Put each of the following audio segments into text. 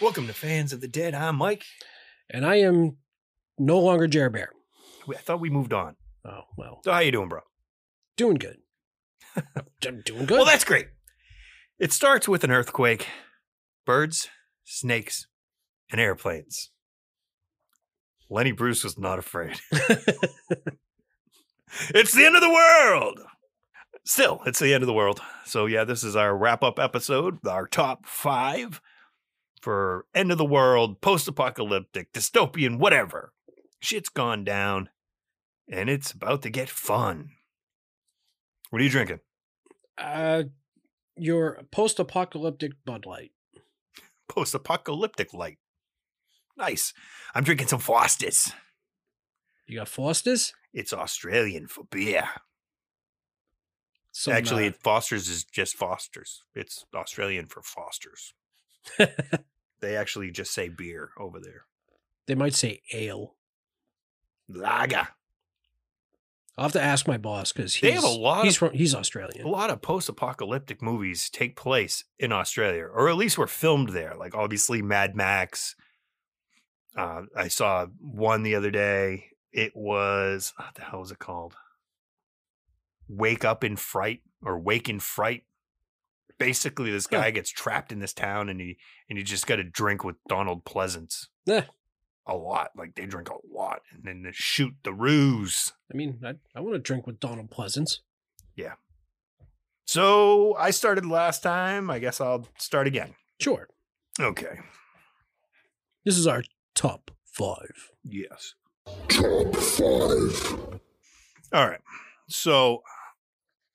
Welcome to Fans of the Dead. I'm Mike. and I am no longer Jer Bear. I thought we moved on. Oh well, So how you doing, bro? doing good. I'm doing good. Well, that's great. It starts with an earthquake, birds, snakes, and airplanes. Lenny Bruce was not afraid. it's the end of the world. Still, it's the end of the world. So, yeah, this is our wrap up episode, our top five for end of the world, post apocalyptic, dystopian, whatever. Shit's gone down and it's about to get fun. What are you drinking? uh, your post-apocalyptic Bud Light. Post apocalyptic light. Nice. I'm drinking some Foster's. You got Foster's. It's Australian for beer. Some, Actually, uh, Foster's is just Foster's. It's Australian for Foster's. They actually just say beer over there. they might say ale. Lager. I'll have to ask my boss because They have a lot He's of- from. He's Australian. A lot of post apocalyptic movies take place in Australia, or at least were filmed there. Like, obviously, Mad Max. Uh, I saw one the other day. It was, what the hell was it called? Wake Up in Fright or Wake in Fright. Basically, this Huh. guy gets trapped in this town and he and he just got to drink with Donald Pleasence. Eh. A lot. Like they drink a lot and then they shoot the ruse. I mean, I, I want to drink with Donald Pleasence. Yeah. So I started last time. I guess I'll start again. Sure. Okay. This is our top five. Yes. Top 5. All right. So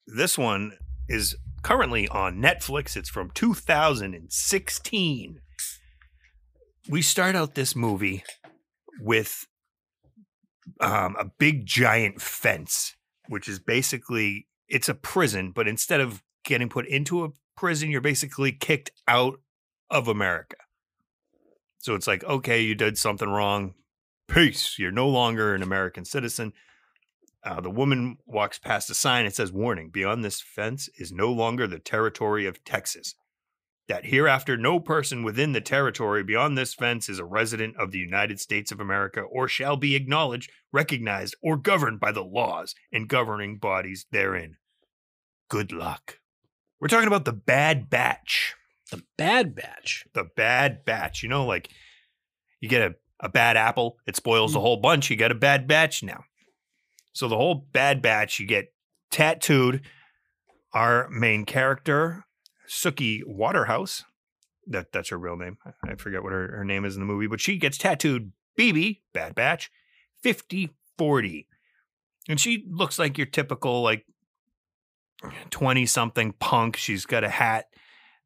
this one is currently on Netflix. It's from 2016. We start out this movie with um, a big giant fence, which is basically it's a prison, but instead of getting put into a prison, you're basically kicked out of America. So it's like, okay, you did something wrong. Peace. You're no longer an American citizen. Uh, the woman walks past a sign. It says, Warning, beyond this fence is no longer the territory of Texas. That hereafter no person within the territory beyond this fence is a resident of the United States of America or shall be acknowledged, recognized, or governed by the laws and governing bodies therein. Good luck. We're talking about the Bad Batch. The Bad Batch. The Bad Batch. You know, like you get a, a bad apple, it spoils the whole bunch. You got a bad batch now. So the whole Bad Batch, you get tattooed. Our main character, Suki Waterhouse, that that's her real name. I- forget what her, her name is in the movie, but she gets tattooed BB, Bad Batch, 5040. And she looks like your typical like 20 something punk. She's got a hat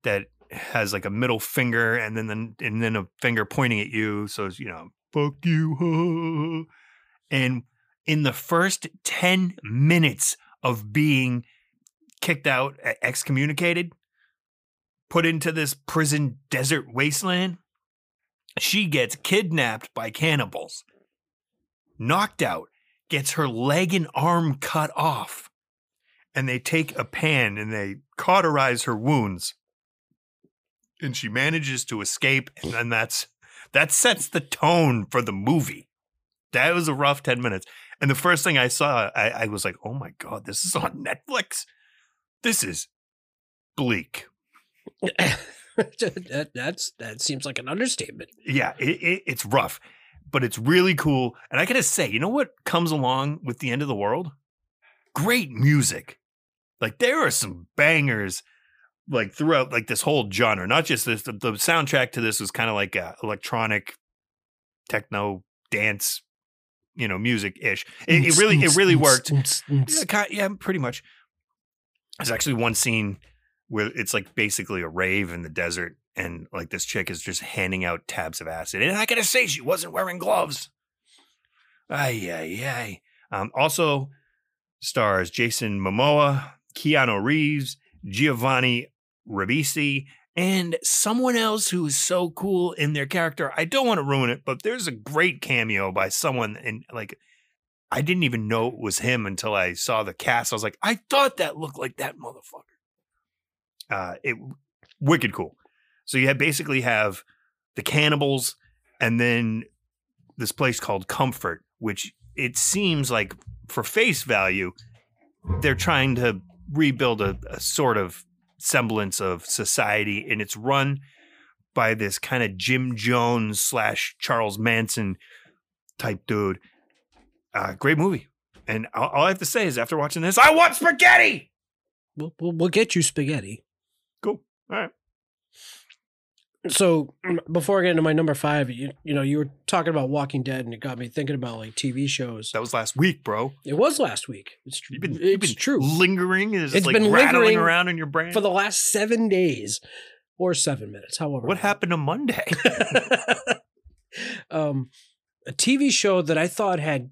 that has like a middle finger and then the, and then a finger pointing at you. So it's, you know, fuck you. and in the first 10 minutes of being kicked out, excommunicated, put into this prison desert wasteland, she gets kidnapped by cannibals, knocked out, gets her leg and arm cut off, and they take a pan and they cauterize her wounds. And she manages to escape, and then that's that sets the tone for the movie. That was a rough 10 minutes. And the first thing I saw, I, I was like, oh my God, this is on Netflix. This is bleak. that, that's that seems like an understatement. Yeah, it, it, it's rough, but it's really cool. And I gotta say, you know what comes along with the end of the world? Great music. Like there are some bangers, like throughout like this whole genre. Not just this. The, the soundtrack to this was kind of like a electronic, techno dance, you know, music ish. It, it really, it really worked. Yeah, yeah, pretty much. There's actually one scene where it's like basically a rave in the desert, and like this chick is just handing out tabs of acid. And I gotta say, she wasn't wearing gloves. Ay, ay, ay. Um, also stars Jason Momoa, Keanu Reeves, Giovanni Ribisi, and someone else who is so cool in their character. I don't want to ruin it, but there's a great cameo by someone, and like I didn't even know it was him until I saw the cast. I was like, I thought that looked like that motherfucker. Uh, it wicked cool. So you have basically have the cannibals, and then this place called Comfort, which it seems like for face value, they're trying to rebuild a, a sort of semblance of society, and it's run by this kind of Jim Jones slash Charles Manson type dude. Uh, great movie. And all, all I have to say is, after watching this, I want spaghetti. We'll, we'll, we'll get you spaghetti. Cool. All right. So before I get into my number five, you, you know, you were talking about Walking Dead, and it got me thinking about like TV shows. That was last week, bro. It was last week. It's true. You've been, it's you've been true. lingering. Is It's like been rattling lingering around in your brain. For the last seven days or seven minutes, however. what happened to Monday? um, a TV show that I thought had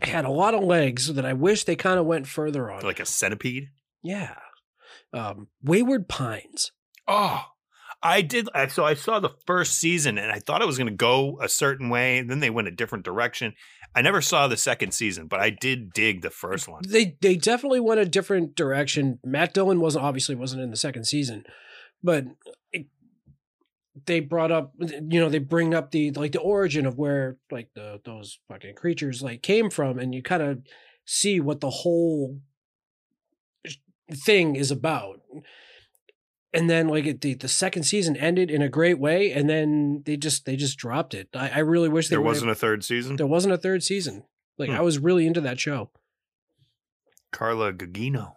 had a lot of legs that I wish they kind of went further on. like a centipede? yeah, um, Wayward Pines. Oh, I did. So I saw the first season and I thought it was going to go a certain way. And then they went a different direction. I never saw the second season, but I did dig the first one. They they definitely went a different direction. Matt Dillon wasn't obviously wasn't in the second season, but it, they brought up you know they bring up the like the origin of where like the those fucking creatures like came from, and you kind of see what the whole thing is about. And then like it, the the second season ended in a great way, and then they just they just dropped it. I, I really wish they There wasn't a third season. there wasn't a third season. Like Hmm. I was really into that show. Carla Gugino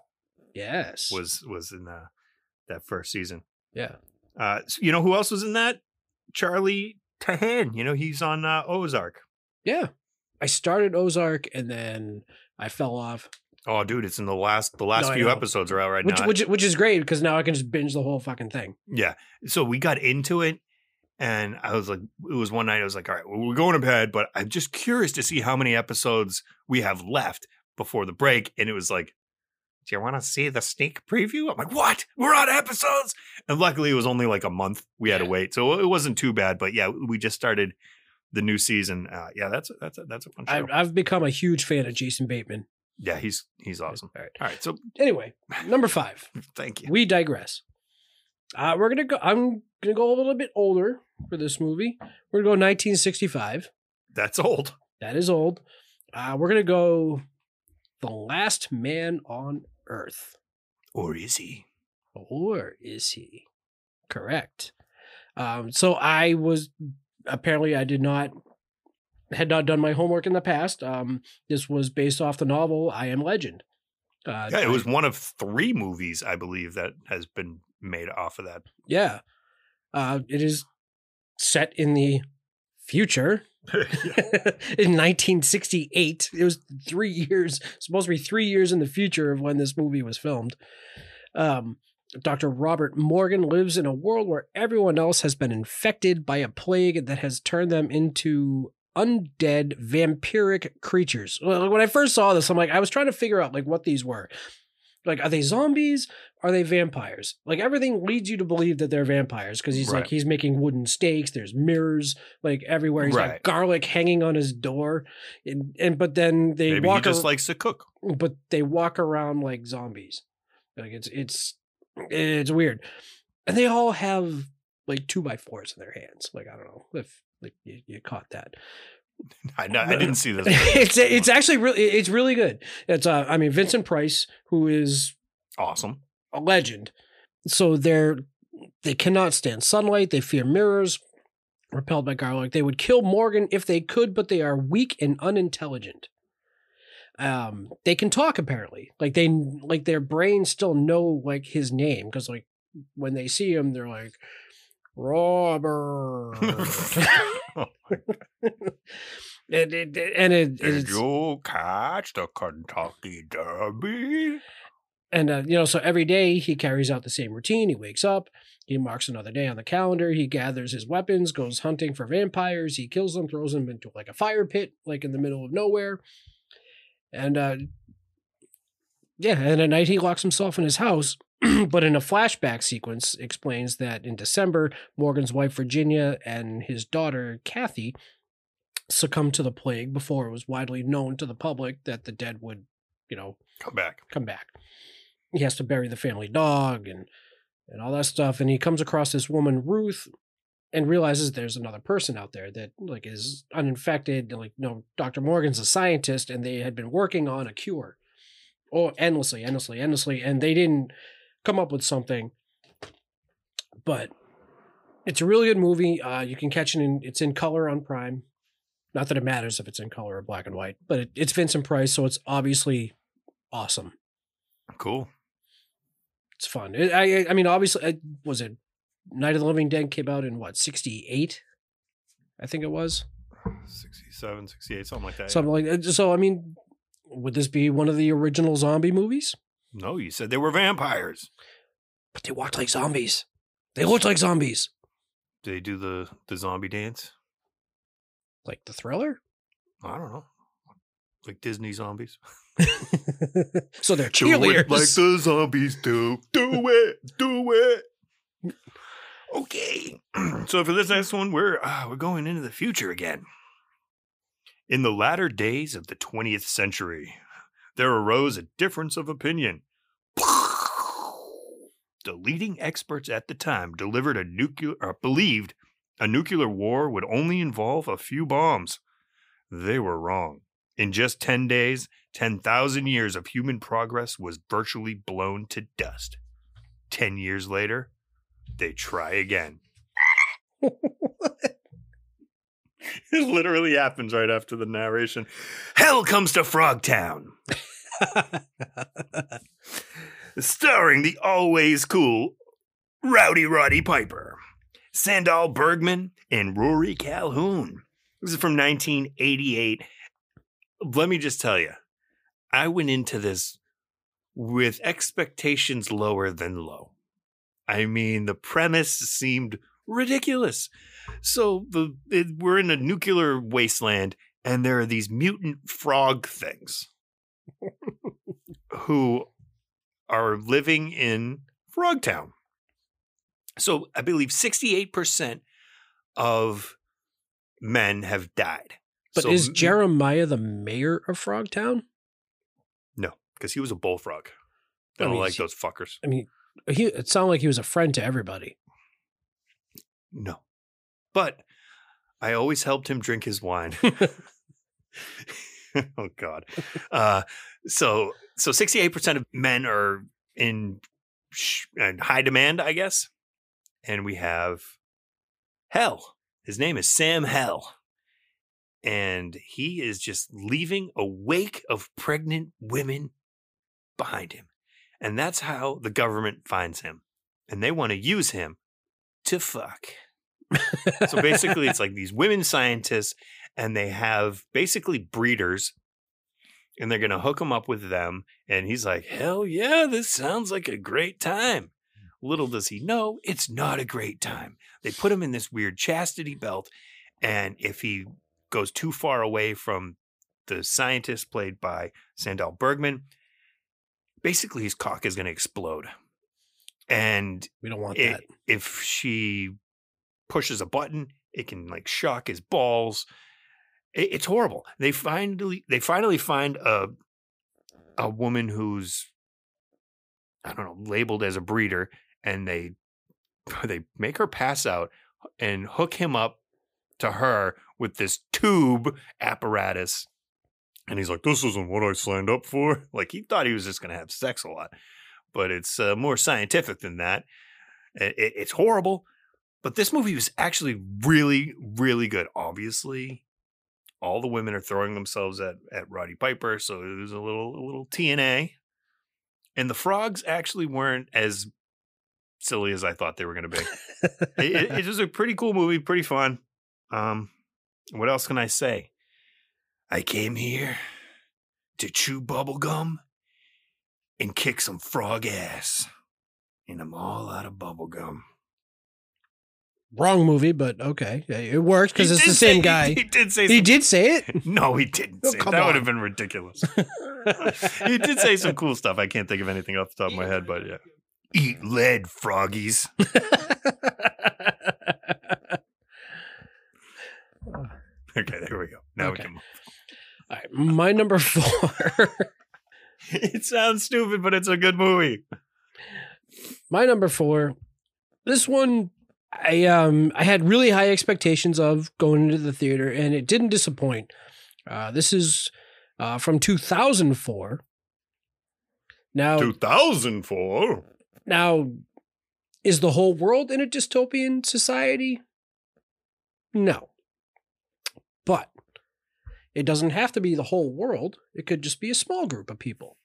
Yes. was was in the, that first season. yeah. Uh, so you know who else was in that? Charlie Tahan. You know he's on uh, Ozark. Yeah. I started Ozark and then I fell off. Oh, dude, it's in the last the last No, few episodes are out right Which now. which which is great because now I can just binge the whole fucking thing. Yeah. So we got into it and I was like, it was one night I was like, all right, well, we're going to bed, but I'm just curious to see how many episodes we have left before the break. And it was like, do you want to see the sneak preview? I'm like, what? We're on episodes. And luckily it was only like a month we had to wait. So it wasn't too bad. But yeah, we just started the new season. Uh, yeah, that's that's a, that's a fun I, show. I've become a huge fan of Jason Bateman. Yeah, he's he's awesome. All right. All right, so Anyway, number five. thank you. We digress. Uh, we're gonna go. I'm gonna go a little bit older for this movie. We're gonna go 1965. That's old. That is old. Uh, we're gonna go The Last Man on Earth. Or is he? Or is he? Correct. Um, so I was apparently I did not had not done my homework in the past. Um, this was based off the novel I Am Legend. Uh, Yeah, it was one of three movies, I believe, that has been made off of that. yeah. Uh, it is set in the future in 1968. It was three years, supposed to be three years in the future of when this movie was filmed. Um, Dr. Robert Morgan lives in a world where everyone else has been infected by a plague that has turned them into undead vampiric creatures. Well, When I first saw this, I'm like, I was trying to figure out like what these were. Like, are they zombies? Are they vampires? Like everything leads you to believe that they're vampires because he's like he's making wooden stakes. There's mirrors like everywhere. He's got Right. garlic hanging on his door, and, and but then they Maybe he walk just ar- likes to cook. but they walk around like zombies. Like it's it's it's weird, and they all have like two by fours in their hands. Like I don't know if you, you caught that. I, know- I didn't see this. it's it's actually really it's really good. It's uh I mean Vincent Price who is awesome. a legend. So they're they cannot stand sunlight. They fear mirrors. Repelled by garlic, they would kill Morgan if they could, but they are weak and unintelligent. Um, they can talk apparently, like they like their brains still know like his name because like when they see him, they're like Robert. and it, and it, Did it's, you catch the Kentucky Derby? and uh, you know, so every day he carries out the same routine. He wakes up, he marks another day on the calendar. He gathers his weapons, goes hunting for vampires. He kills them, throws them into like a fire pit, like in the middle of nowhere. And uh, yeah, and at night he locks himself in his house. but in a flashback sequence, explains that in December, Morgan's wife Virginia and his daughter Kathy succumbed to the plague before it was widely known to the public that the dead would, you know, Come back. come back. He has to bury the family dog and and all that stuff. And he comes across this woman, Ruth, and realizes there's another person out there that like is uninfected. Like, no, Dr. Morgan's a scientist, and they had been working on a cure. Oh, endlessly, endlessly, endlessly. And they didn't come up with something. But it's a really good movie. Uh, you can catch it in it's in color on Prime. Not that it matters if it's in color or black and white, but it, it's Vincent Price, so it's obviously awesome. Cool. It's fun. It, I I- mean, obviously, uh, was it Night of the Living Dead came out in what sixty eight? I think it was 67, 68, something like that. yeah. something like that. So I mean, would this be one of the original zombie movies? No, you said they were vampires. But they walked like zombies. They looked like zombies. Do they do the, the zombie dance? Like the thriller. I don't know. Like Disney zombies. so they're cheerleaders. like the zombies do. Do it. Do it. Okay. so for this next one, we're uh, we're going into the future again. In the latter days of the 20th century, there arose a difference of opinion. The leading experts at the time delivered a nuclear or believed a nuclear war would only involve a few bombs. They were wrong. In just 10 days, 10,000 years of human progress was virtually blown to dust. 10 years later, they try again. it literally happens right after the narration. Hell comes to Frogtown. Starring the always cool Rowdy Roddy Piper, Sandahl Bergman, and Rory Calhoun. This is from 1988. Let me just tell you, I went into this with expectations lower than low. I mean, the premise seemed ridiculous. So the it, we're in a nuclear wasteland, and there are these mutant frog things who are living in Frogtown. So I believe sixty-eight percent of men have died. but So is Jeremiah the mayor of Frogtown? no? Because he was a bullfrog. I don't mean, like those fuckers. I mean, he it sounded like he was a friend to everybody. No. But I always helped him drink his wine. oh God. Uh, so so sixty eight percent of men are in, sh- in high demand, I guess, and we have Hell. His name is Sam Hell, and he is just leaving a wake of pregnant women behind him, and that's how the government finds him, and they want to use him to fuck. So basically, it's like these women scientists, and they have basically breeders, and they're going to hook him up with them. And he's like, hell yeah, this sounds like a great time. Little does he know, it's not a great time. They put him in this weird chastity belt, and if he goes too far away from the scientist played by Sandahl Bergman, basically his cock is going to explode. And We don't want it- that. if she pushes a button, it can like shock his balls. It- it's horrible. They finally they finally find a a woman who's I don't know labeled as a breeder, and they they make her pass out and hook him up to her with this tube apparatus. And he's like, "This isn't what I signed up for." Like he thought he was just going to have sex a lot, but it's uh, more scientific than that. I- I- it's horrible, but this movie was actually really, really good. Obviously, all the women are throwing themselves at at Roddy Piper, so it was a little a little TNA. And the frogs actually weren't as silly as I thought they were going to be. it, it- it was a pretty cool movie, pretty fun. Um, what else can I say? I came here to chew bubble gum and kick some frog ass. And I'm all out of bubblegum. Wrong movie, but okay. It works because it's the same say- guy. He, did say He some- did say it. No, he didn't Oh, that. on. would have been ridiculous. he did say some cool stuff. I can't think of anything off the top of my head, but yeah. Eat lead, froggies. Okay, there we go. Now Okay. we can. move. All right, my number four. It sounds stupid, but it's a good movie. my number four. This one, I um, I had really high expectations of going into the theater, and it didn't disappoint. Uh, this is uh, from 2004. Now, 2004. Now, is the whole world in a dystopian society? No. But it doesn't have to be the whole world. It could just be a small group of people.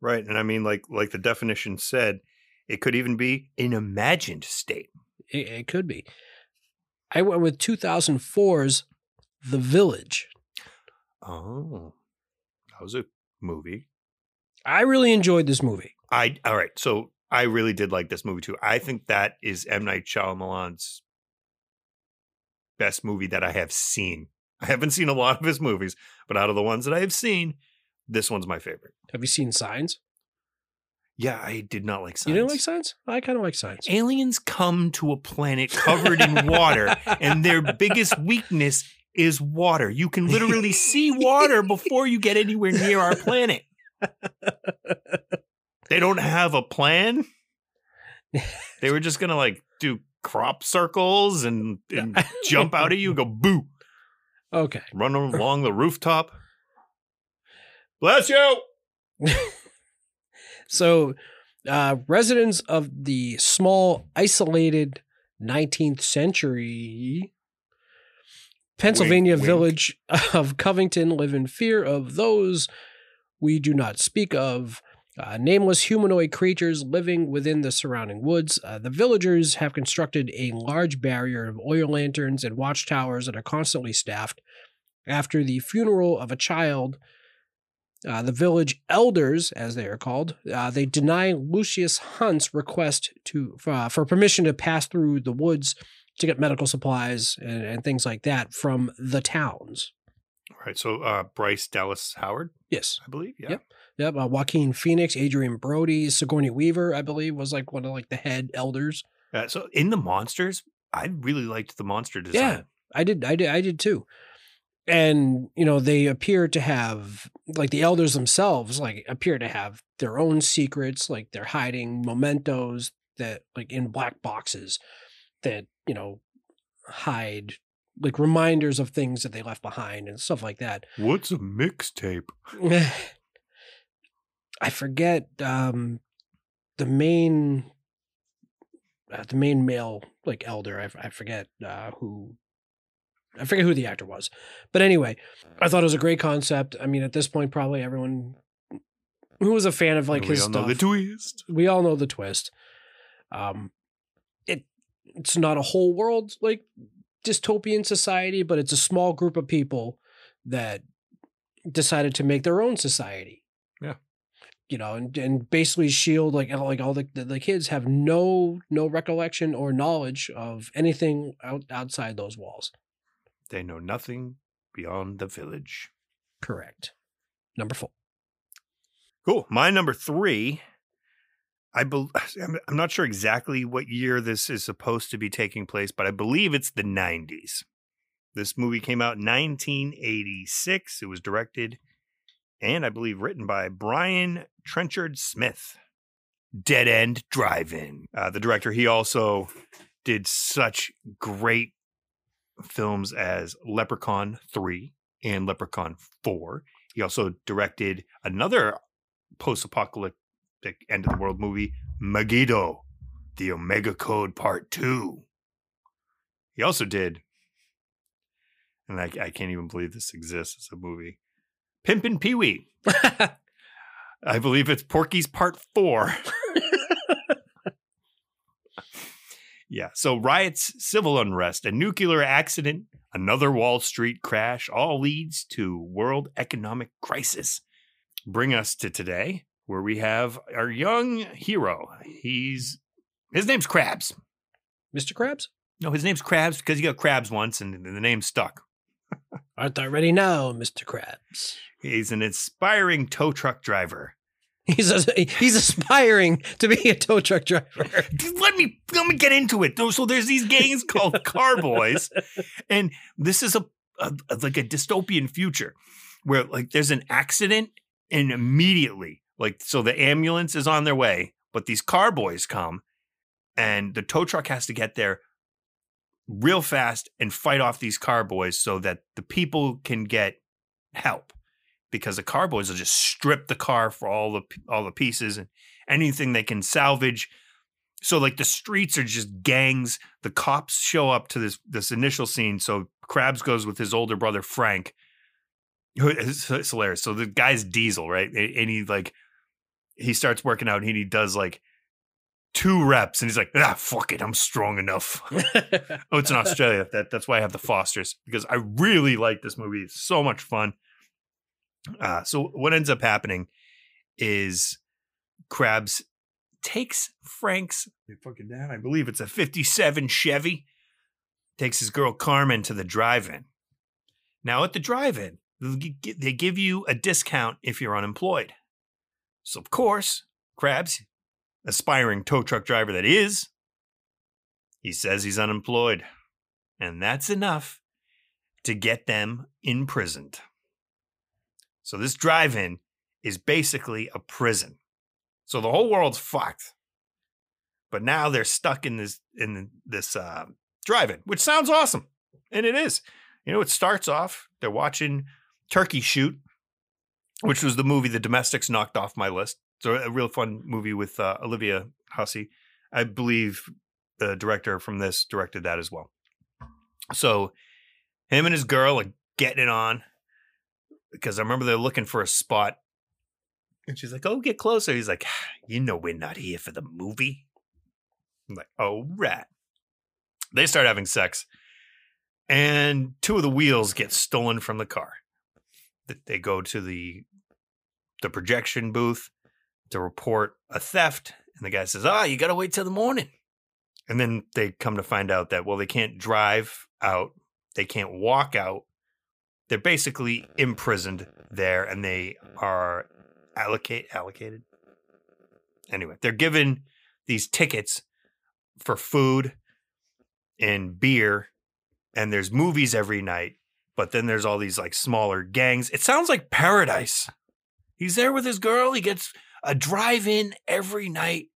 Right, and I mean, like like the definition said, it could even be an imagined state. It, it could be. I went with 2004's The Village. Oh, that was a movie. I really enjoyed this movie. I all right. So I really did like this movie too. I think that is M Night Shyamalan's best movie that I have seen. I haven't seen a lot of his movies, but out of the ones that I have seen, this one's my favorite. Have you seen Signs? Yeah, I did not like. Science. You didn't like. Signs? I kind of like science. Aliens come to a planet covered in water, and their biggest weakness is water. You can literally see water before you get anywhere near our planet. They don't have a plan. They were just gonna like do crop circles and, and jump out at you go boo, Okay. run along the rooftop. Bless you. So, uh, residents of the small, isolated 19th century Pennsylvania wink. village of Covington live in fear of those we do not speak of. Uh, nameless humanoid creatures living within the surrounding woods. Uh, the villagers have constructed a large barrier of oil lanterns and watchtowers that are constantly staffed. After the funeral of a child, uh, the village elders, as they are called, uh, they deny Lucius Hunt's request to for, uh, for permission to pass through the woods to get medical supplies and, and things like that from the towns. All right. So uh, Bryce Dallas Howard, Yes. I believe. Yeah. Yep. Yep. Uh, Joaquin Phoenix, Adrien Brody, Sigourney Weaver, I believe, was like one of like the head elders. Uh, so in the monsters, I really liked the monster design. Yeah. I did. I did. I did too. And you know they appear to have like the elders themselves like appear to have their own secrets like they're hiding mementos that like in black boxes that you know hide like reminders of things that they left behind and stuff like that. What's a mixtape? I forget um the main uh, the main male like elder. I forget uh, who I forget who the actor was, but anyway, I thought it was a great concept. I mean, at this point, probably everyone who was a fan of like we his all stuff, know the twist. we all know the twist. Um, it it's not a whole world like dystopian society, but it's a small group of people that decided to make their own society. Yeah. You know, and, and basically shield like like all the, the the kids have no no recollection or knowledge of anything out, outside those walls. They know nothing beyond the village. Correct. Number four. Cool. My number three. I bel I'm not sure exactly what year this is supposed to be taking place, but I believe it's the 90s. This movie came out in 1986. It was directed and I believe written by Brian Trenchard Smith. Dead End Drive-In. Uh, the director, he also did such great films as Leprechaun 3 and Leprechaun 4. He also directed another post-apocalyptic end of the world movie, Megiddo, the Omega Code Part 2. He also did, and I, I can't even believe this exists as a movie, Pimpin' Pee Wee. I believe it's Porky's Part 4. yeah, so riots, civil unrest, a nuclear accident, another Wall Street crash all leads to world economic crisis. Bring us to today. where we have our young hero. He's his name's Krabs. Mr. Crabs? No, his name's Crabs because he got Krabs once, and the name stuck. Aren't I ready now, Mr. Krabs? He's an inspiring tow truck driver. He's a, he's aspiring to be a tow truck driver. Let me let me get into it. So there's these gangs called Carboys, and this is a, a like a dystopian future where like there's an accident and immediately like so the ambulance is on their way, but these carboys come, and the tow truck has to get there real fast and fight off these carboys so that the people can get help because the carboys will just strip the car for all the all the pieces and anything they can salvage. So like the streets are just gangs. The cops show up to this this initial scene. So crabs goes with his older brother frank who is it's hilarious. So the guy's diesel right? And and he like he starts working out and he does like two reps and he's like ah fuck it i'm strong enough. Oh it's in australia. That that's why i have the fosters because i really like this movie. It's so much fun uh, so what ends up happening is Crabs takes Frank's fucking dad, I believe it's a 57 Chevy, takes his girl Carmen to the drive-in. Now at the drive-in, they'll gi- gi- they give you a discount if you're unemployed. So of course, Crabs, aspiring tow truck driver that is, he says he's unemployed. And that's enough to get them imprisoned. So this drive-in is basically a prison. So the whole world's fucked. But now they're stuck in this in this uh, drive-in, which sounds awesome, and it is. You know, it starts off they're watching Turkey Shoot, which was the movie the Domestics knocked off my list. So a real fun movie with uh, Olivia Hussey. I believe the director from this directed that as well. So him and his girl are getting it on because I remember they're looking for a spot. And she's like, Oh, get closer. He's like, You know, we're not here for the movie. I'm like, Oh, rat." They start having sex, and two of the wheels get stolen from the car. They go to the the projection booth to report a theft, and the guy says, "Ah, you got to wait till the morning." And then they come to find out that well, they can't drive out, they can't walk out, they're basically imprisoned there and they are allocate allocated. Anyway they're given these tickets for food and beer and there's movies every night but then there's all these like smaller gangs. It sounds like paradise. He's there with his girl he gets a drive-in every night.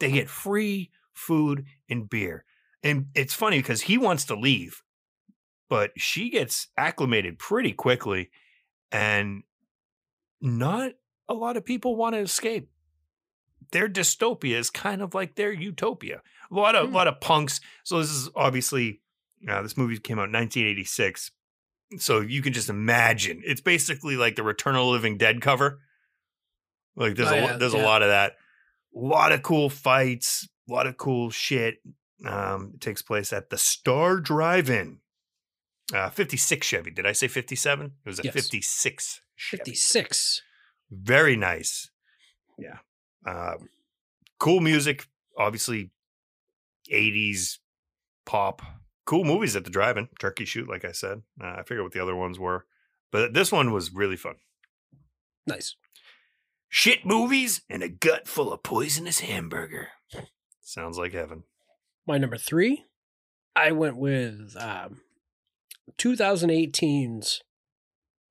They get free food and beer. And it's funny because he wants to leave but she gets acclimated pretty quickly and not a lot of people want to escape. Their dystopia is kind of like their utopia. A lot of a lot of punks so this is obviously uh, this movie came out in 1986 so you can just imagine it's basically like the return of the living dead cover. Like there's Oh, a yeah, there's yeah. a lot of that. A lot of cool fights a lot of cool shit um, it takes place at the star drive-in uh, 56 Chevy. Did I say 57? It was a Yes. 56 Chevy. 56. Very nice. Yeah. Uh, cool music. Obviously, 80s pop. Cool movies at the drive-in. Turkey Shoot, like I said. Uh, I forget what the other ones were, but this one was really fun. Nice. Shit movies and a gut full of poisonous hamburger. Sounds like heaven. My number three, I went with um, 2018's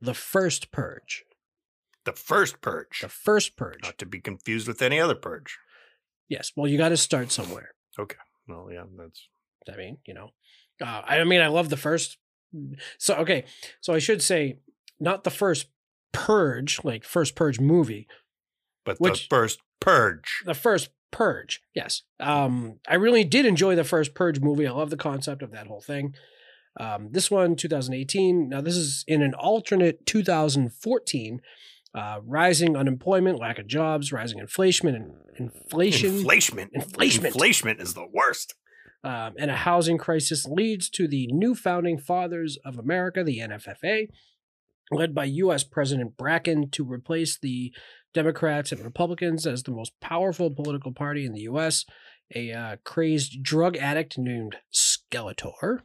The First Purge. The first purge. The First Purge. Not to be confused with any other purge. Yes. Well, you got to start somewhere. Okay. Well, yeah, that's I mean, you know, uh, I mean, I love the first. So, okay. So I should say, not the first Purge, like first Purge movie, but Which- the first purge. the first Purge. Yes. Um, I really did enjoy the first Purge movie. I love the concept of that whole thing. Um, this one, 2018. Now, this is in an alternate 2014. Uh, rising unemployment, lack of jobs, rising inflation, and inflation, Inflation. Inflation. Inflation is the worst. um, and a housing crisis leads to the new founding fathers of America, the NFFA, led by U.S. President Bracken to replace the Democrats and Republicans as the most powerful political party in the U.S. A uh, crazed drug addict named Skeletor.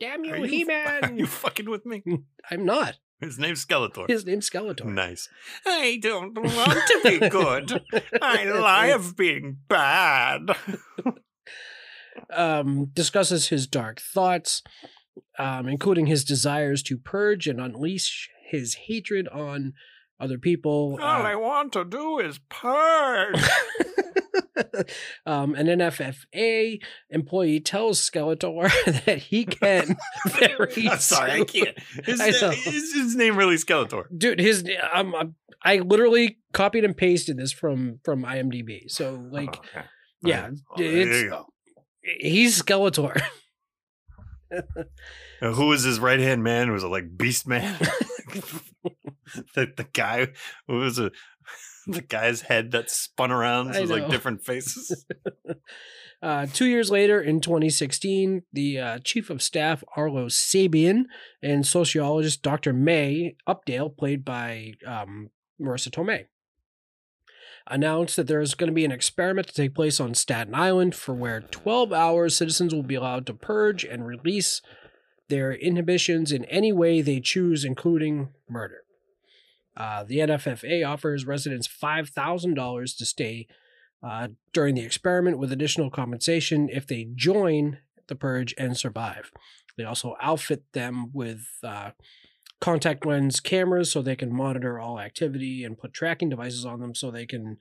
Damn you, you- He Are Man! you fucking with me? I'm not. His name's Skeletor. His name's Skeletor. Nice. I don't want to be good. I love being bad. um, discusses his dark thoughts, um, including his desires to purge and unleash his hatred on other people. All uh, I want to do is purge. Um, an NFFA employee tells Skeletor that he can very I'm sorry, I can't. Is, I know. his name really Skeletor? Dude, his um, um, I literally copied and pasted this from from IMDb. So like, Oh, okay. yeah, Well, there you go. he's Skeletor. And who was his right hand man? Was it like Beast Man? the, the guy who was a the guy's head that spun around was like different faces. Uh, two years later, in 2016, the uh, chief of staff, Arlo Sabian, and sociologist Dr. May Updale, played by um, Marisa Tomei, announced that there's going to be an experiment to take place on Staten Island for where 12 hours citizens will be allowed to purge and release their inhibitions in any way they choose, including murder. Uh, the NFFA offers residents $5,000 to stay uh, during the experiment with additional compensation if they join the purge and survive. They also outfit them with uh, contact lens cameras so they can monitor all activity and put tracking devices on them so they can,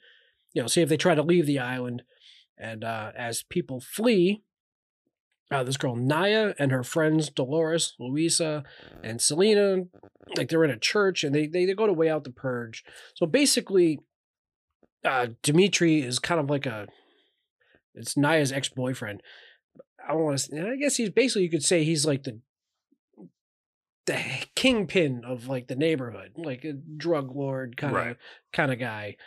you know, see if they try to leave the island. And uh, as people flee, uh, this girl Naya and her friends Dolores, Luisa, and Selena, like they're in a church and they they, they go to weigh out the purge. So basically, uh, Dimitri is kind of like a it's Naya's ex boyfriend. I don't want to. I guess he's basically you could say he's like the the kingpin of like the neighborhood, like a drug lord kind of Right. kind of guy.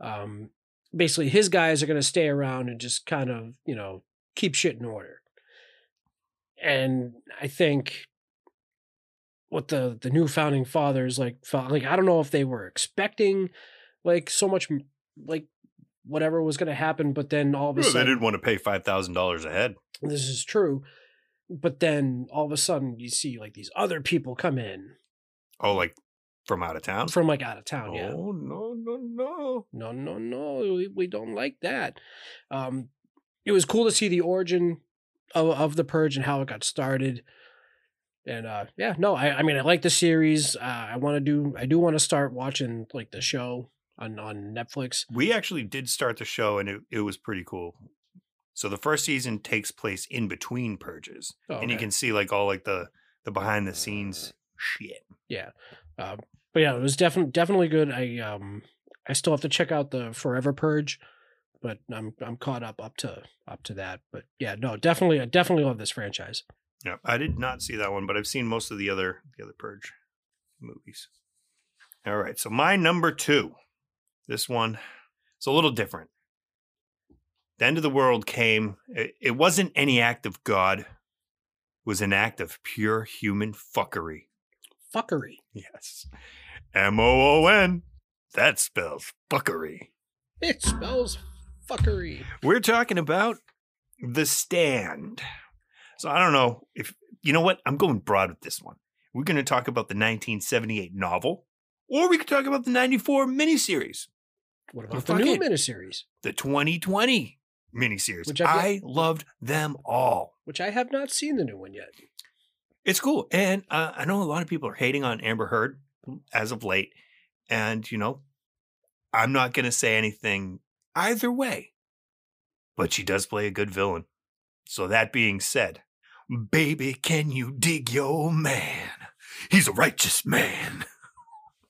Um, basically, his guys are going to stay around and just kind of you know keep shit in order. And I think what the the new founding fathers like felt like I don't know if they were expecting like so much like whatever was going to happen, but then all of a Well, they didn't want to pay five thousand dollars a head. this is true. But then all of a sudden you see like these other people come in Oh, like from out of town. from like out of town. Yeah. Oh no no no! No, no, no. We, we don't like that. Um, it was cool to see the origin of, of the purge and how it got started. And uh, yeah, no, I, I mean, I like the series. Uh, I want to do, I do want to start watching like the show on on Netflix. We actually did start the show, and it, it was pretty cool. So the first season takes place in between purges, Oh, and you can see like all like the the behind the scenes shit. Yeah. Um, but yeah, it was definitely definitely good. I um, I still have to check out the Forever Purge, but I'm I'm caught up up to up to that. But yeah, no, definitely, I definitely love this franchise. Yeah, I did not see that one, but I've seen most of the other the other Purge movies. All right, so my number two, this one, it's a little different. The end of the world came. It, it wasn't any act of God. It was an act of pure human fuckery. Fuckery. Yes, M O O N. That spells fuckery. It spells fuckery. We're talking about The Stand. So I don't know if you know what I'm going broad with this one. We're going to talk about the 1978 novel, or we could talk about the 94 miniseries, What about the new it. miniseries, the 2020 miniseries. Which I've I loved them all. which I have not seen the new one yet? It's cool, and uh, I know a lot of people are hating on Amber Heard as of late, and you know, I'm not going to say anything either way, but she does play a good villain. So that being said, baby, can you dig your man? He's a righteous man.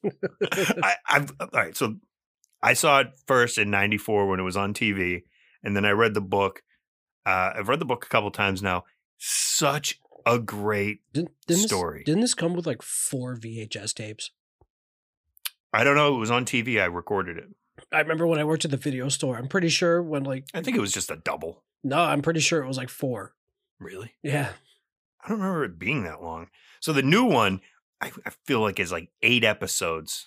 I, I've all right. So I saw it first in '94 when it was on TV, and then I read the book. Uh, I've read the book a couple times now. Such a great Didn't, didn't Story. This, didn't this come with like four VHS tapes? I don't know. It was on TV. I recorded it. I remember when I worked at the video store. I'm pretty sure when like I think it was just a double. no, I'm pretty sure it was like four. Really? Yeah, I don't remember it being that long. So the new one, I, I feel like is like eight episodes.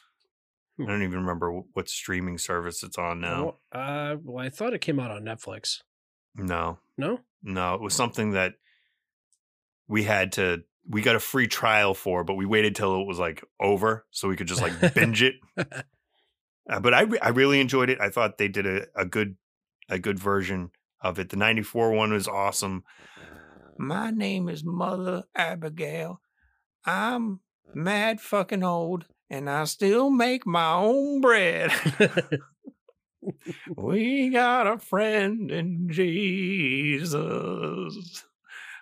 I Hmm. don't even remember what streaming service it's on now. Oh, uh, well, I thought it came out on Netflix. No, No, no, it was something that we had to. We got a free trial for, but we waited till it was like over so we could just like binge it. Uh, but I re- I really enjoyed it. I thought they did a, a good a good version of it. The '94 one was awesome. My name is Mother Abigail. I'm mad fucking old, and I still make my own bread. we got a friend in Jesus.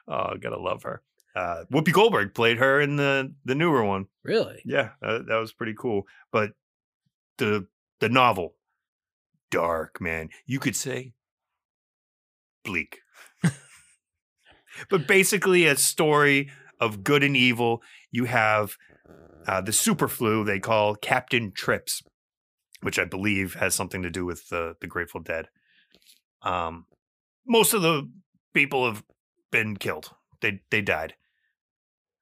Oh, gotta love her. Uh, Whoopi Goldberg played her in the the newer one. really? Yeah, uh, that was pretty cool. But the the novel, dark man, you could say bleak. but basically, a story of good and evil. You have uh, the super flu they call Captain Trips, which I believe has something to do with the the Grateful Dead. Um, most of the people have been killed. They they died.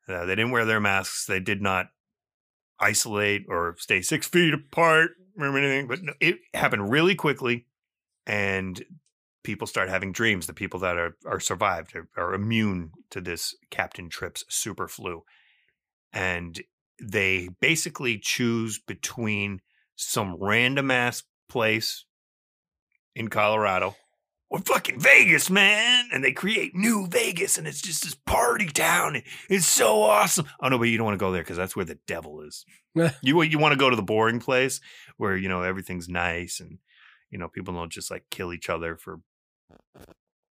Uh, they didn't wear their masks. They did not isolate or stay six feet apart or anything. But no, it happened really quickly, and people start having dreams. The people that are are survived are, are immune to this Captain Trips super flu, and they basically choose between some random ass place in Colorado or fucking Vegas, man. And they create new Vegas and it's just this party town. It's so awesome. Oh no, but you don't want to go there because that's where the devil is. you you want to go to the boring place where, you know, everything's nice and you know, people don't just like kill each other for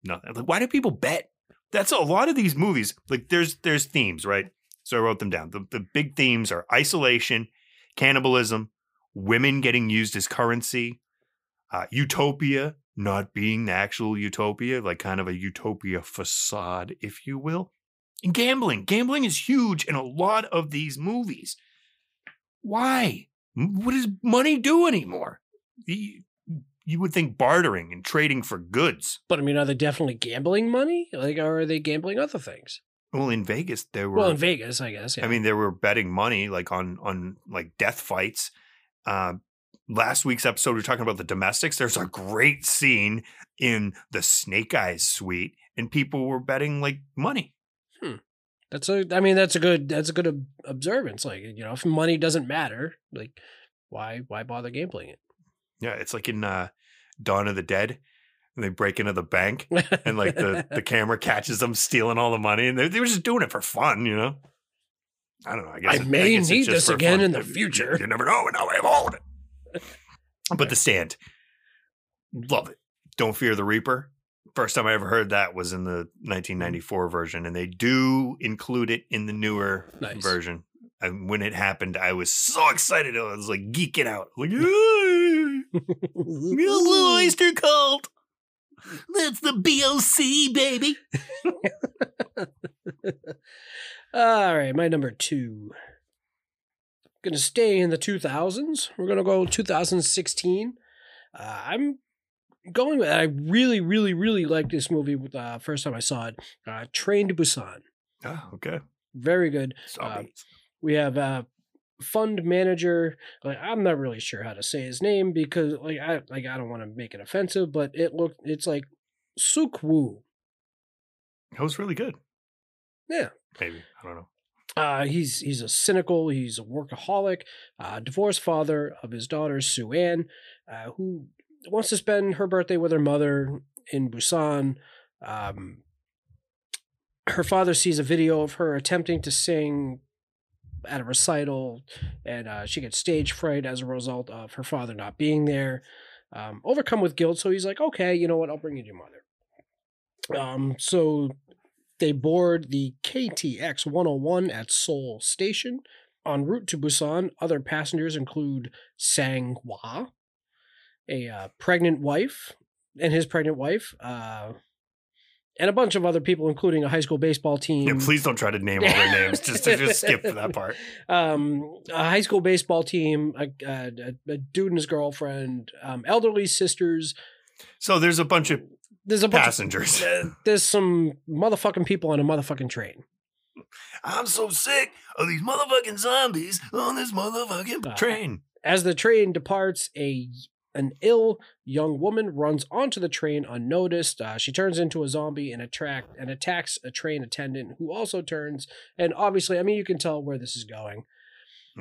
nothing. Like, why do people bet? That's a lot of these movies. Like there's there's themes, right? So I wrote them down. The the big themes are isolation, cannibalism, women getting used as currency, uh, utopia not being the actual utopia, like kind of a utopia facade, if you will, and gambling. Gambling is huge in a lot of these movies. Why? What does money do anymore? You, you would think bartering and trading for goods. But I mean, are they definitely gambling money? Like, or are they gambling other things? Well, in Vegas, there were. Well, in Vegas, I guess. Yeah. I mean, they were betting money like on on like death fights. Uh, last week's episode, we were talking about the domestics. There's a great scene in the Snake Eyes suite, and people were betting like money. that's a. I mean, that's a good. That's a good ob- observance. Like, you know, if money doesn't matter, like, why why bother gambling it? Yeah, it's like in uh, Dawn of the Dead. And they break into the bank, and like the the camera catches them stealing all the money, and they, they were just doing it for fun, you know. I don't know. I guess I it- may guess need this again fun. in the You- you- future. You never know, and now I have all of it. But the stand, love it. Don't fear the Reaper. First time I ever heard that was in the mm. 1994 version, and they do include it in the newer Nice. version. And when it happened, I was so excited. I was like geeking out. Like, "Yay! Real Blue Oyster Cult. That's the BOC, baby. All right, my number two. Gonna stay in the 2000s. We're gonna go 2016. Uh, I'm going with. I really, really, really liked this movie. With uh, first time I saw it, uh, Train to Busan. Oh, okay. Very good. Zombies. We have a fund manager. Like I'm not really sure how to say his name because like I like I don't want to make it offensive, but it look it's like Suk Woo. that was really good. Yeah. Maybe. I don't know. Uh, he's he's a cynical, he's a workaholic, uh, divorced father of his daughter Sue Ann, uh, who wants to spend her birthday with her mother in Busan. Um, her father sees a video of her attempting to sing at a recital, and uh, she gets stage fright as a result of her father not being there. Um, overcome with guilt, so he's like, "Okay, you know what? I'll bring you to your mother." Um, so they board the KTX 101 at Seoul Station. En route to Busan, other passengers include Sang Hwa, a uh, pregnant wife, and his pregnant wife, uh, and a bunch of other people, including a high school baseball team. Yeah, please don't try to name all their names. Just, just skip that part. Um, a high school baseball team, a, a, a dude and his girlfriend, um, elderly sisters. So there's a bunch of There's a of- passengers. uh, there's some motherfucking people on a motherfucking train. I'm so sick of these motherfucking zombies on this motherfucking Uh, train. As the train departs, a an ill young woman runs onto the train unnoticed. Uh, she turns into a zombie and attract and attacks a train attendant who also turns. And obviously, I mean, you can tell where this is going.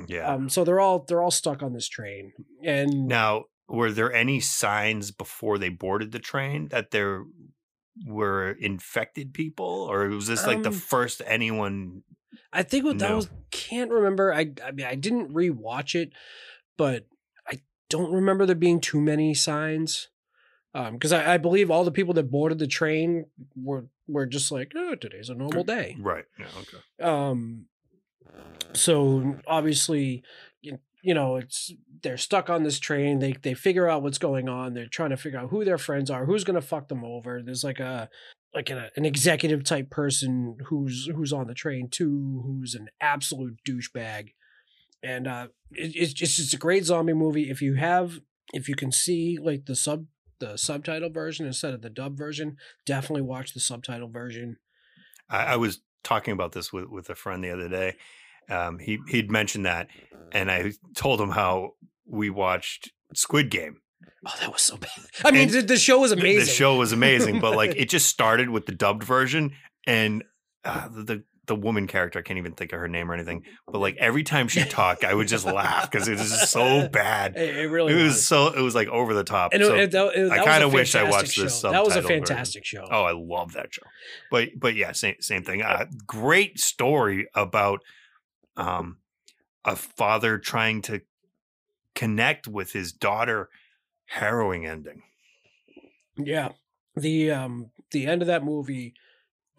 Yeah. Um, so they're all they're all stuck on this train, and now, were there any signs before they boarded the train that there were infected people, or was this like the Um, first anyone? I think what that was can't remember. I I mean I didn't rewatch it, but I don't remember there being too many signs. Um, because I, I believe all the people that boarded the train were were just like, oh, today's a normal day. Right. Yeah. Okay. Um, so obviously, you, know, it's they're stuck on this train. They they figure out what's going on. They're trying to figure out who their friends are, who's gonna fuck them over. There's like a like a, an executive type person who's who's on the train too, who's an absolute douchebag. And uh, it, it's just it's a great zombie movie. If you have if you can see like the sub the subtitle version instead of the dub version, definitely watch the subtitle version. I, I was talking about this with, with a friend the other day. Um, he he'd mentioned that, and I told him how we watched Squid Game. Oh, that was so bad. I mean, the, the show was amazing. The show was amazing, but like it just started with the dubbed version, and uh, the, the woman character I can't even think of her name or anything. But like every time she talked, I would just laugh because it was just so bad. It, it really It was. was so it was like over the top. and So- it, that- I a kinda wish I fantastic watched this. That was a subtitled version. fantastic show. Oh, I love that show. But but yeah, same same thing. Uh, great story about um a father trying to connect with his daughter. Harrowing ending. Yeah. The um the end of that movie,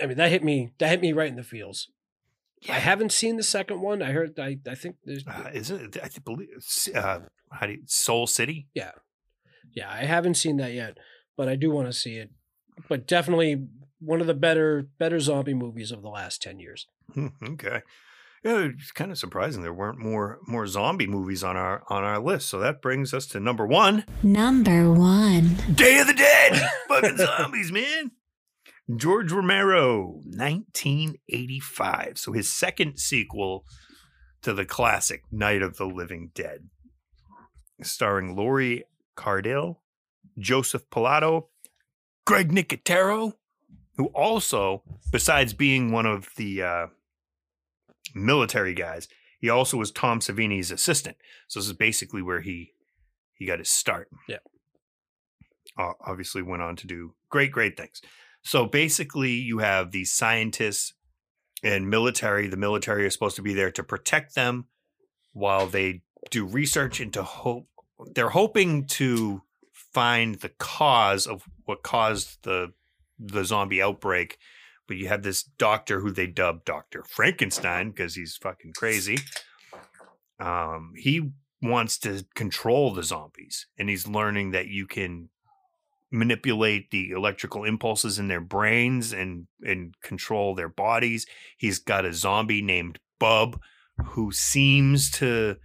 I mean, that hit me that hit me right in the feels. yeah. I haven't seen the second one. I heard I I think there's Uh, isn't it? I think believe it's, uh, how do you, Soul City? yeah. Yeah, I haven't seen that yet, but I do want to see it. But definitely one of the better better zombie movies of the last 10 years. Hmm, Yeah, it's kind of surprising there weren't more more zombie movies on our on our list. So that brings us to number one. Number one. Day of the Dead. Fucking zombies, man. George Romero, 1985. So his second sequel to the classic Night of the Living Dead, starring Lori Cardille, Joseph Pilato, Greg Nicotero, who also, besides being one of the uh, military guys, he also was Tom Savini's assistant. So this is basically where he he got his start Yeah. uh, obviously went on to do great, great things. So basically, you have these scientists and military. The military is supposed to be there to protect them while they do research into hope. They're hoping to find the cause of what caused the the zombie outbreak. But you have this doctor who they dub Doctor Frankenstein because he's fucking crazy. Um, he wants to control the zombies, and he's learning that you can manipulate the electrical impulses in their brains and and control their bodies. He's got a zombie named Bub who seems to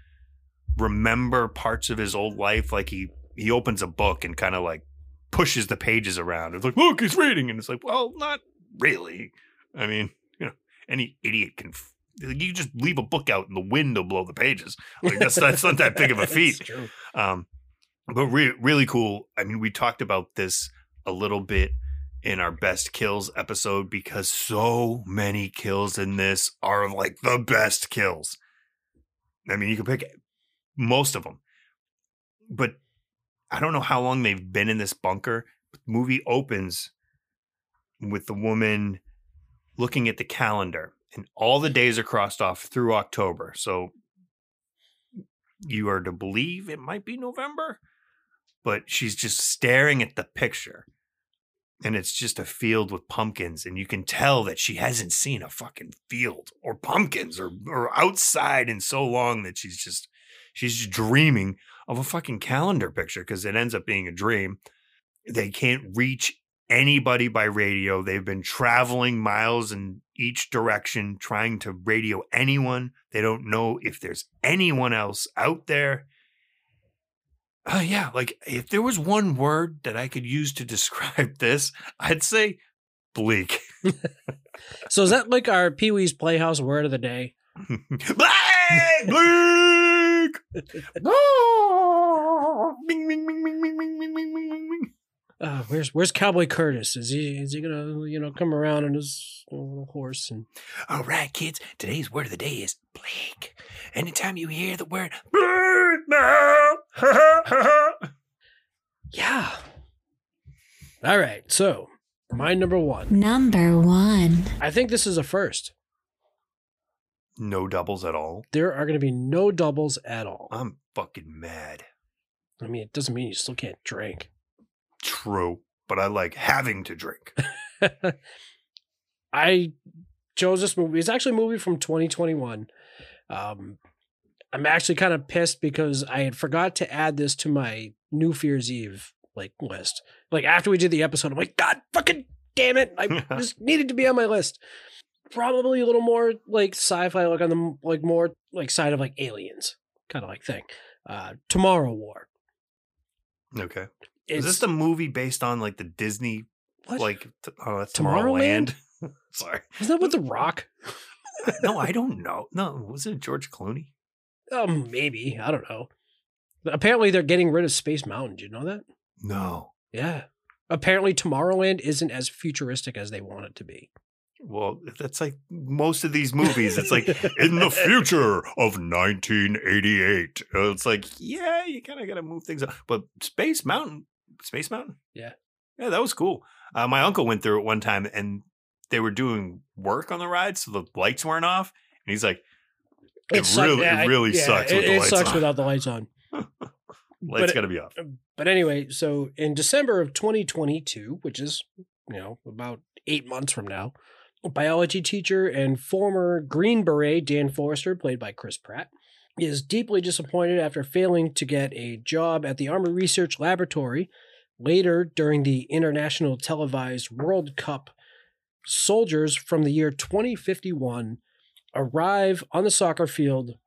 remember parts of his old life like he he opens a book and kind of like pushes the pages around. It's like, "Look, he's reading." And it's like, "Well, not really." I mean, you know, any idiot can f- you just leave a book out and the wind will blow the pages. Like that's that's not that big of a feat. Um, but re- really cool. I mean, we talked about this a little bit in our best kills episode because so many kills in this are like the best kills. I mean, you can pick most of them, but I don't know how long they've been in this bunker. The movie opens with the woman looking at the calendar, and all the days are crossed off through October. So you are to believe it might be November, but she's just staring at the picture. And it's just a field with pumpkins, and you can tell that she hasn't seen a fucking field or pumpkins or, or outside in so long that she's just she's just dreaming of a fucking calendar picture because it ends up being a dream. They can't reach anybody by radio. They've been traveling miles in each direction trying to radio anyone. They don't know if there's anyone else out there. Uh, yeah, like if there was one word that I could use to describe this, I'd say bleak. So is that like our Pee Wee's Playhouse word of the day? bleak, Blake! Bing, bing, bing, bing, bing, bing, bing, bing, bing, bing. Uh, where's Where's Cowboy Curtis? Is he is he gonna you know come around on his little horse and All right, kids. Today's word of the day is Blake. Anytime you hear the word Blake now, yeah. All right, so my number one. Number one. I think this is a first. no doubles at all. There are going to be no doubles at all. I'm fucking mad. I mean, it doesn't mean you still can't drink. True, but I like having to drink. I chose this movie. It's actually a movie from 2021. Um, I'm actually kind of pissed because I had forgot to add this to my New Fear's Eve like list. Like after we did the episode, I'm like, God fucking damn it! I just needed to be on my list. Probably a little more like sci-fi, like on the like more like side of like aliens kind of like thing. Uh, Tomorrow War. Okay. Is this the movie based on like the Disney what? like t- oh Tomorrowland? Tomorrowland? Sorry. Is that with the Rock? No, I don't know. No, was it George Clooney? Um, maybe I don't know. Apparently, they're getting rid of Space Mountain. Did you know that? No. Yeah. Apparently, Tomorrowland isn't as futuristic as they want it to be. Well, that's like most of these movies. It's like in the future of 1988. Uh, It's like, yeah, you kind of got to move things up. But Space Mountain, Space Mountain? Yeah. Yeah, that was cool. Uh, my uncle went through it one time and they were doing work on the ride, so the lights weren't off. And he's like, it, really, yeah, it really yeah, sucks It, sucks on. without the lights on. lights got to be off. But anyway, so in December of 2022, which is you know about eight months from now, biology teacher and former Green Beret Dan Forrester, played by Chris Pratt, is deeply disappointed after failing to get a job at the Army Research Laboratory. Later, during the international televised World Cup, soldiers from the year 2051 arrive on the soccer field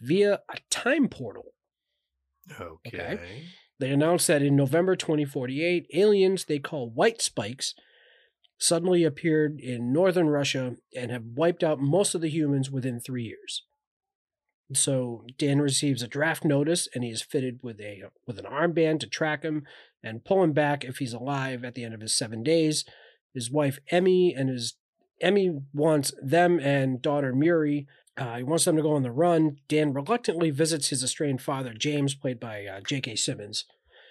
via a time portal. Okay. They announced that in November 2048, aliens they call white spikes suddenly appeared in northern Russia and have wiped out most of the humans within three years. So Dan receives a draft notice, and he is fitted with a with an armband to track him and pull him back if he's alive at the end of his seven days. His wife Emmy and his Emmy wants them and daughter Muri. Uh, he wants them to go on the run. Dan reluctantly visits his estranged father James, played by uh, J.K. Simmons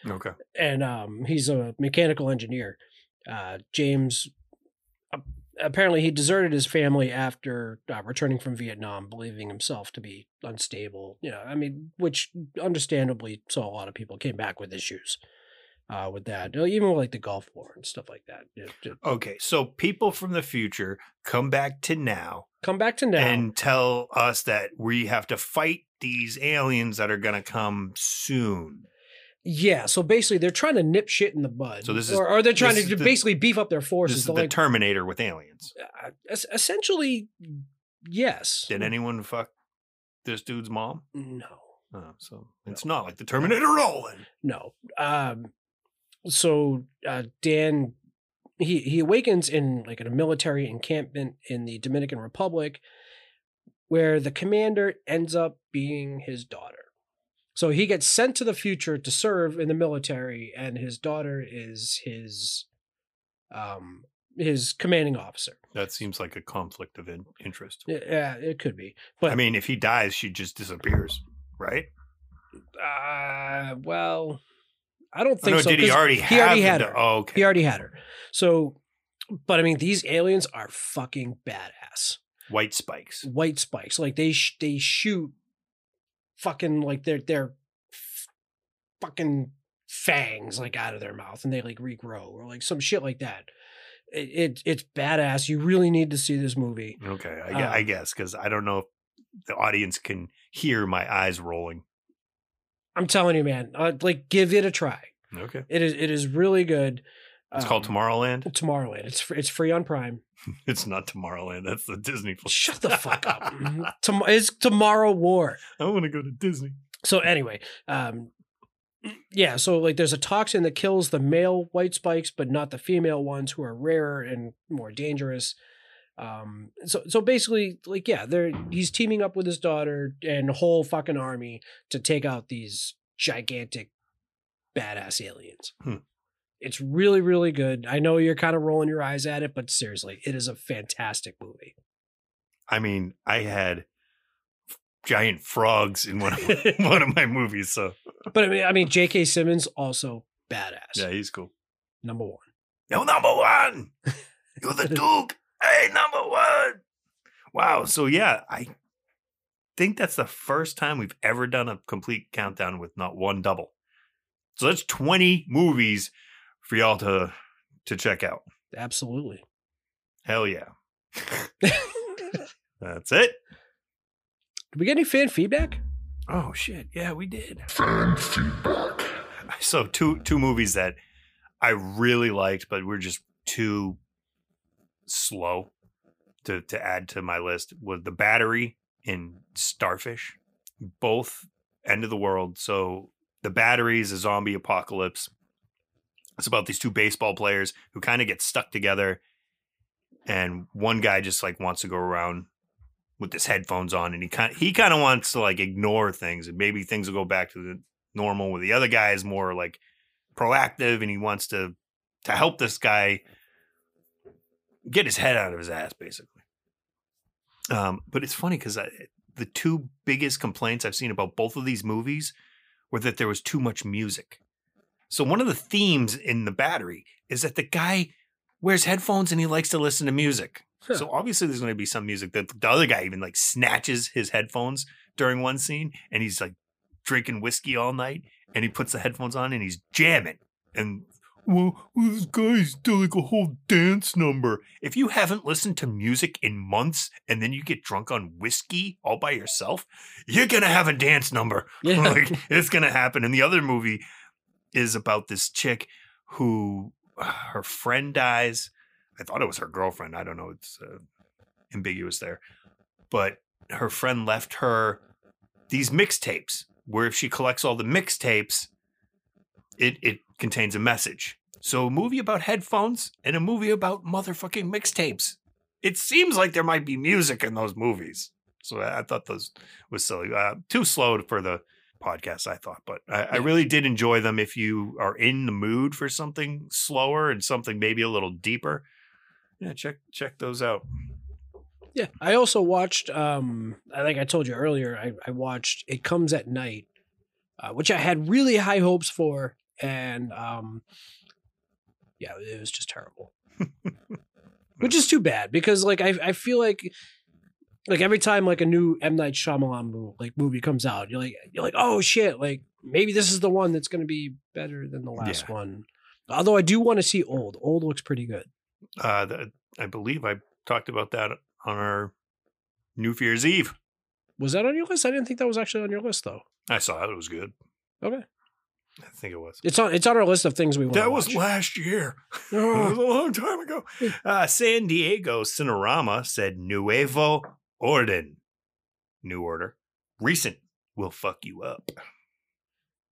Okay. and um, he's a mechanical engineer. Uh, James apparently he deserted his family after uh, returning from Vietnam, believing himself to be unstable. You know, I mean, which understandably, so a lot of people came back with issues uh, with that, Uh, even with like the Gulf War and stuff like that. It- it- Okay. So people from the future come back to now come back to now. and tell us that we have to fight these aliens that are going to come soon. Yeah, so basically they're trying to nip shit in the bud. So this is- or, or they're trying to the- basically beef up their This forces. is the like, Terminator with aliens. uh, es- essentially, yes. Did anyone fuck this dude's mom? No. Oh, so it's not like the Terminator at all. Then. No. Um so uh Dan he he awakens in like in a military encampment in the Dominican Republic where the commander ends up being his daughter. So he gets sent to the future to serve in the military and his daughter is his um his commanding officer. That seems like a conflict of in- interest. Yeah, it could be. But I mean, if he dies, she just disappears, right? uh well I don't Oh, think no, so. did he already he have? already had her. Oh, okay. He already had her. So, but I mean, these aliens are fucking badass. White spikes. White spikes, like they sh- they shoot fucking like they're they're f- fucking fangs like out of their mouth and they like regrow or like some shit like that. It, it it's badass. You really need to see this movie. Okay, I, I Um, guess because I don't know if the audience can hear my eyes rolling. I'm telling you, man. Uh, like, give it a try. Okay, It is it is really good. It's called Um, Tomorrowland. Tomorrowland. It's it's free on Prime. It's not Tomorrowland. That's the Disney. Shut the fuck up. Tom- it's Tomorrow War. I want to go to Disney. So anyway, um, yeah. So like, there's a toxin that kills the male white spikes, but not the female ones, who are rarer and more dangerous. Um, so so basically, like yeah, they're he's teaming up with his daughter and whole fucking army to take out these gigantic badass aliens. Hmm. It's really really good. I know you're kind of rolling your eyes at it, but seriously, it is a fantastic movie. I mean, I had giant frogs in one of my, one of my movies, so But I mean, I mean, J.K. Simmons also badass. yeah, he's cool. Number one. No number one. You're the Duke. Hey, number one. Wow. So yeah, I think that's the first time we've ever done a complete countdown with not one double. So that's 20 movies for y'all to to check out. Absolutely. Hell yeah. That's it. Did we get any fan feedback? Oh shit. Yeah, we did. Fan feedback. So two two movies that I really liked, but were just too slow to to add to my list was The Battery and Starfish. Both end of the world. So The Battery is a zombie apocalypse. It's about these two baseball players who kind of get stuck together and one guy just like wants to go around with his headphones on and he kind he kind of wants to like ignore things and maybe things will go back to the normal where the other guy is more like proactive and he wants to to help this guy get his head out of his ass basically. Um but it's funny because the two biggest complaints i've seen about both of these movies were that there was too much music so one of the themes in the battery is that the guy wears headphones and he likes to listen to music. Huh. so obviously there's going to be some music that the other guy even like snatches his headphones during one scene and he's like drinking whiskey all night and he puts the headphones on and he's jamming. And well, well this guy's doing like a whole dance number. If you haven't listened to music in months and then you get drunk on whiskey all by yourself you're gonna have a dance number. Yeah. like it's gonna happen. In the other movie is about this chick who uh, her friend dies. I thought it was her girlfriend i don't know it's uh, ambiguous there but her friend left her these mixtapes where if she collects all the mixtapes it it contains a message. So a movie about headphones and a movie about motherfucking mixtapes. It seems like there might be music in those movies. So i, I thought those was silly. Uh, too slow for the podcast i thought but I, I really did enjoy them if you are in the mood for something slower and something maybe a little deeper yeah check check those out Yeah, I also watched. Um, I think I told you earlier. I, I watched "It Comes at Night," uh, which I had really high hopes for, and um, yeah, it was just terrible. which is too bad because, like, I I feel like, like every time like a new M Night Shyamalan movie, like movie comes out, you're like you're like, oh shit, like maybe this is the one that's going to be better than the last Yeah. one. Although I do want to see Old. Old looks pretty good. uh the, i believe i talked about that on our new year's eve Was that on your list? I didn't think that was actually on your list though. i saw it it was good Okay, i think it was it's on it's on our list of things we want. that was watch. last year It Oh. was a long time ago. Uh, San Diego Cinerama said Nuevo Orden. New order. Recent will fuck you up.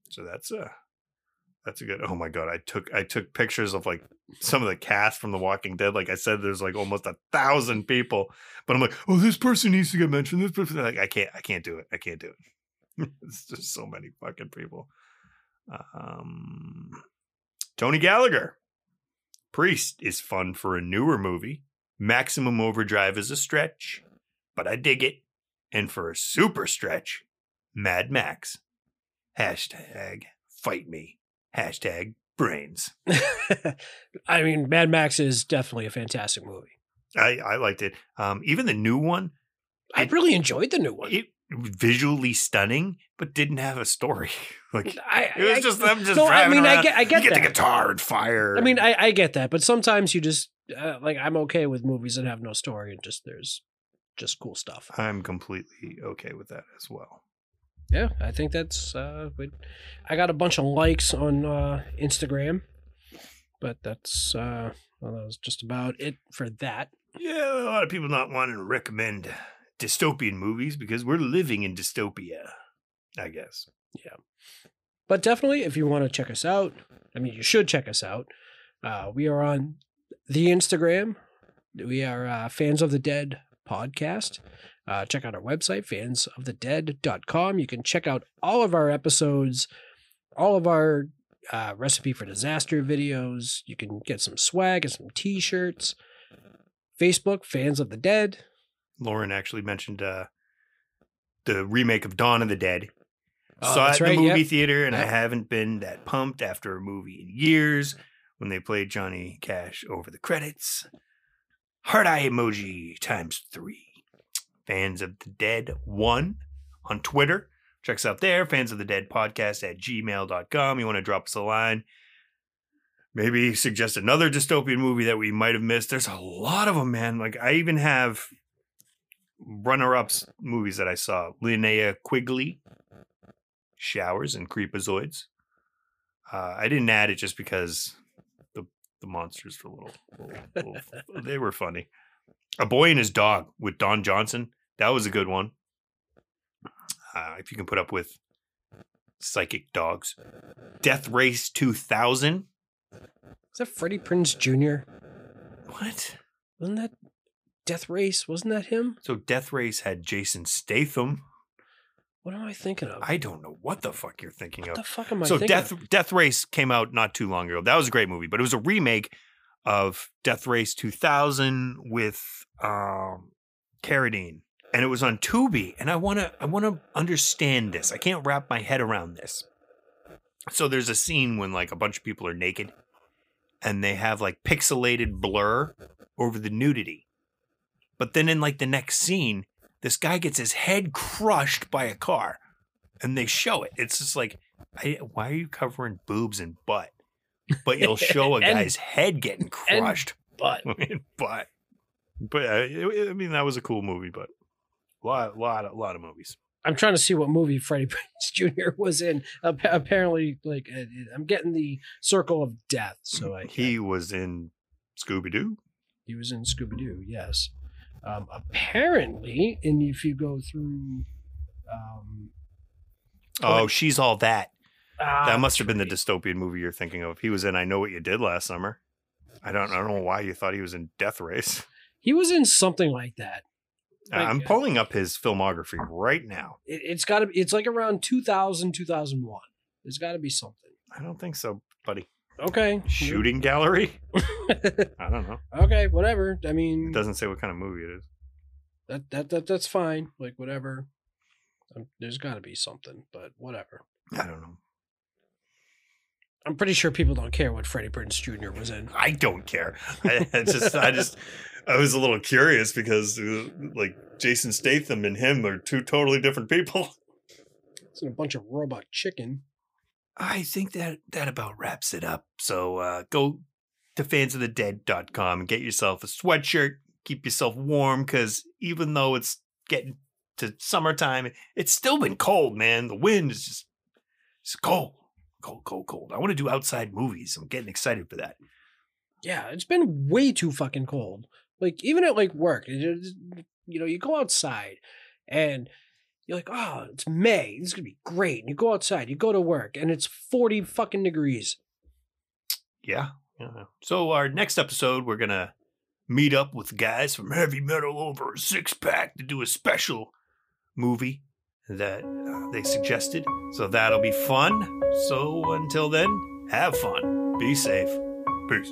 So that's a that's a good oh my god. I took I took pictures of like some of the cast from The Walking Dead. Like I said, there's like almost a thousand people. But I'm like, oh, this person needs to get mentioned. This person like I can't I can't do it. I can't do it. it's just so many fucking people. Um Tony Gallagher. Priest is fun for a newer movie. Maximum Overdrive is a stretch, but I dig it. And for a super stretch, Mad Max. Hashtag fight me. Hashtag brains. I mean, Mad Max is definitely a fantastic movie. I, I liked it. Um, even the new one, I really enjoyed the new one. it visually stunning, but didn't have a story. like I, it was I- just them just no, I driving mean, I get- I get you get that. the guitar and fire. I mean, I, I get that, but sometimes you just uh, like I'm okay with movies that have no story and just there's just cool stuff. I'm completely okay with that as well. Yeah, I think that's. uh I got a bunch of likes on uh Instagram, but that's uh well, that was just about it for that. Yeah, a lot of people not wanting to recommend dystopian movies because we're living in dystopia. I guess. Yeah, but definitely, if you want to check us out, I mean, you should check us out. Uh, we are on the Instagram, We are uh, Fans of the Dead podcast. Uh, check out our website, fansofthedead.com. You can check out all of our episodes, all of our uh, recipe for disaster videos. You can get some swag and some t shirts. Facebook, Fans of the Dead. Lauren actually mentioned uh, the remake of Dawn of the Dead. Oh, Saw it in right, the movie yep. theater, and I haven't been that pumped after a movie in years when they played Johnny Cash over the credits. Heart eye emoji times three. Fans of the Dead one on Twitter. Check us out there. Fans of the Dead podcast at gmail.com. You want to drop us a line. Maybe suggest another dystopian movie that we might have missed. There's a lot of them, man. Like I even have runner-ups movies that I saw. Linnea Quigley, Showers and Creepozoids. Uh, I didn't add it just because the monsters were a little, little, little they were funny. A Boy and His Dog with Don Johnson. That was a good one. Uh, if you can put up with psychic dogs. Death Race 2000. Is that Freddie Prinze Jr.? What? Wasn't that Death Race? Wasn't that him? So Death Race had Jason Statham. What am I thinking of? I don't know what the fuck you're thinking what of. the fuck am I so thinking Death of? Death Race came out not too long ago. That was a great movie, but it was a remake of Death Race 2000 with um, Carradine, and it was on Tubi. And I wanna I wanna understand this. I can't wrap my head around this. So there's a scene when like a bunch of people are naked, and they have like pixelated blur over the nudity. But then in like the next scene, this guy gets his head crushed by a car, and they show it. It's just like, I, why are you covering boobs and butt? But you'll show a And- guy's head getting crushed. But but, but uh, it- I mean, that was a cool movie. But a lot, lot, a lot of movies. I'm trying to see what movie Freddie Prinze Jr. was in. Apparently, like uh, I'm getting the Circle of Death. So I He was in Scooby Doo. he was in Scooby Doo. Yes. Um, apparently, and if you go through, um, Oh, she's all that. ah, That must have been the dystopian movie you're thinking of. He was in I Know What You Did last summer. I don't, I don't know why you thought he was in Death Race. He was in something like that. Like, I'm uh, pulling up his filmography right now. It, it's got to. It's like around 2000, 2001. There's got to be something. I don't think so, buddy. Okay. Shooting gallery? I don't know. okay, whatever. I mean, It doesn't say what kind of movie it is. that that that that's fine. Like whatever. Um, there's got to be something, but whatever. I don't know. I'm pretty sure people don't care what Freddie Prinze Jr. was in. I don't care. I, I just, I just, I was a little curious because, uh, like, Jason Statham and him are two totally different people. It's in a bunch of robot chicken. I think that that about wraps it up. So uh, go to fansofthedead.com and get yourself a sweatshirt. Keep yourself warm because even though it's getting to summertime, it's still been cold, man. The wind is just it's cold, cold, cold, cold. I want to do outside movies. I'm getting excited for that. Yeah, it's been way too fucking cold. Like even at like work, you know, you go outside and you're like, oh, it's May. This is gonna be great. And you go outside, you go to work, and it's forty fucking degrees. Yeah. yeah. So our next episode, we're gonna meet up with guys from Heavy Metal over a six pack to do a special movie that uh, they suggested. So that'll be fun. So until then, have fun, be safe, peace.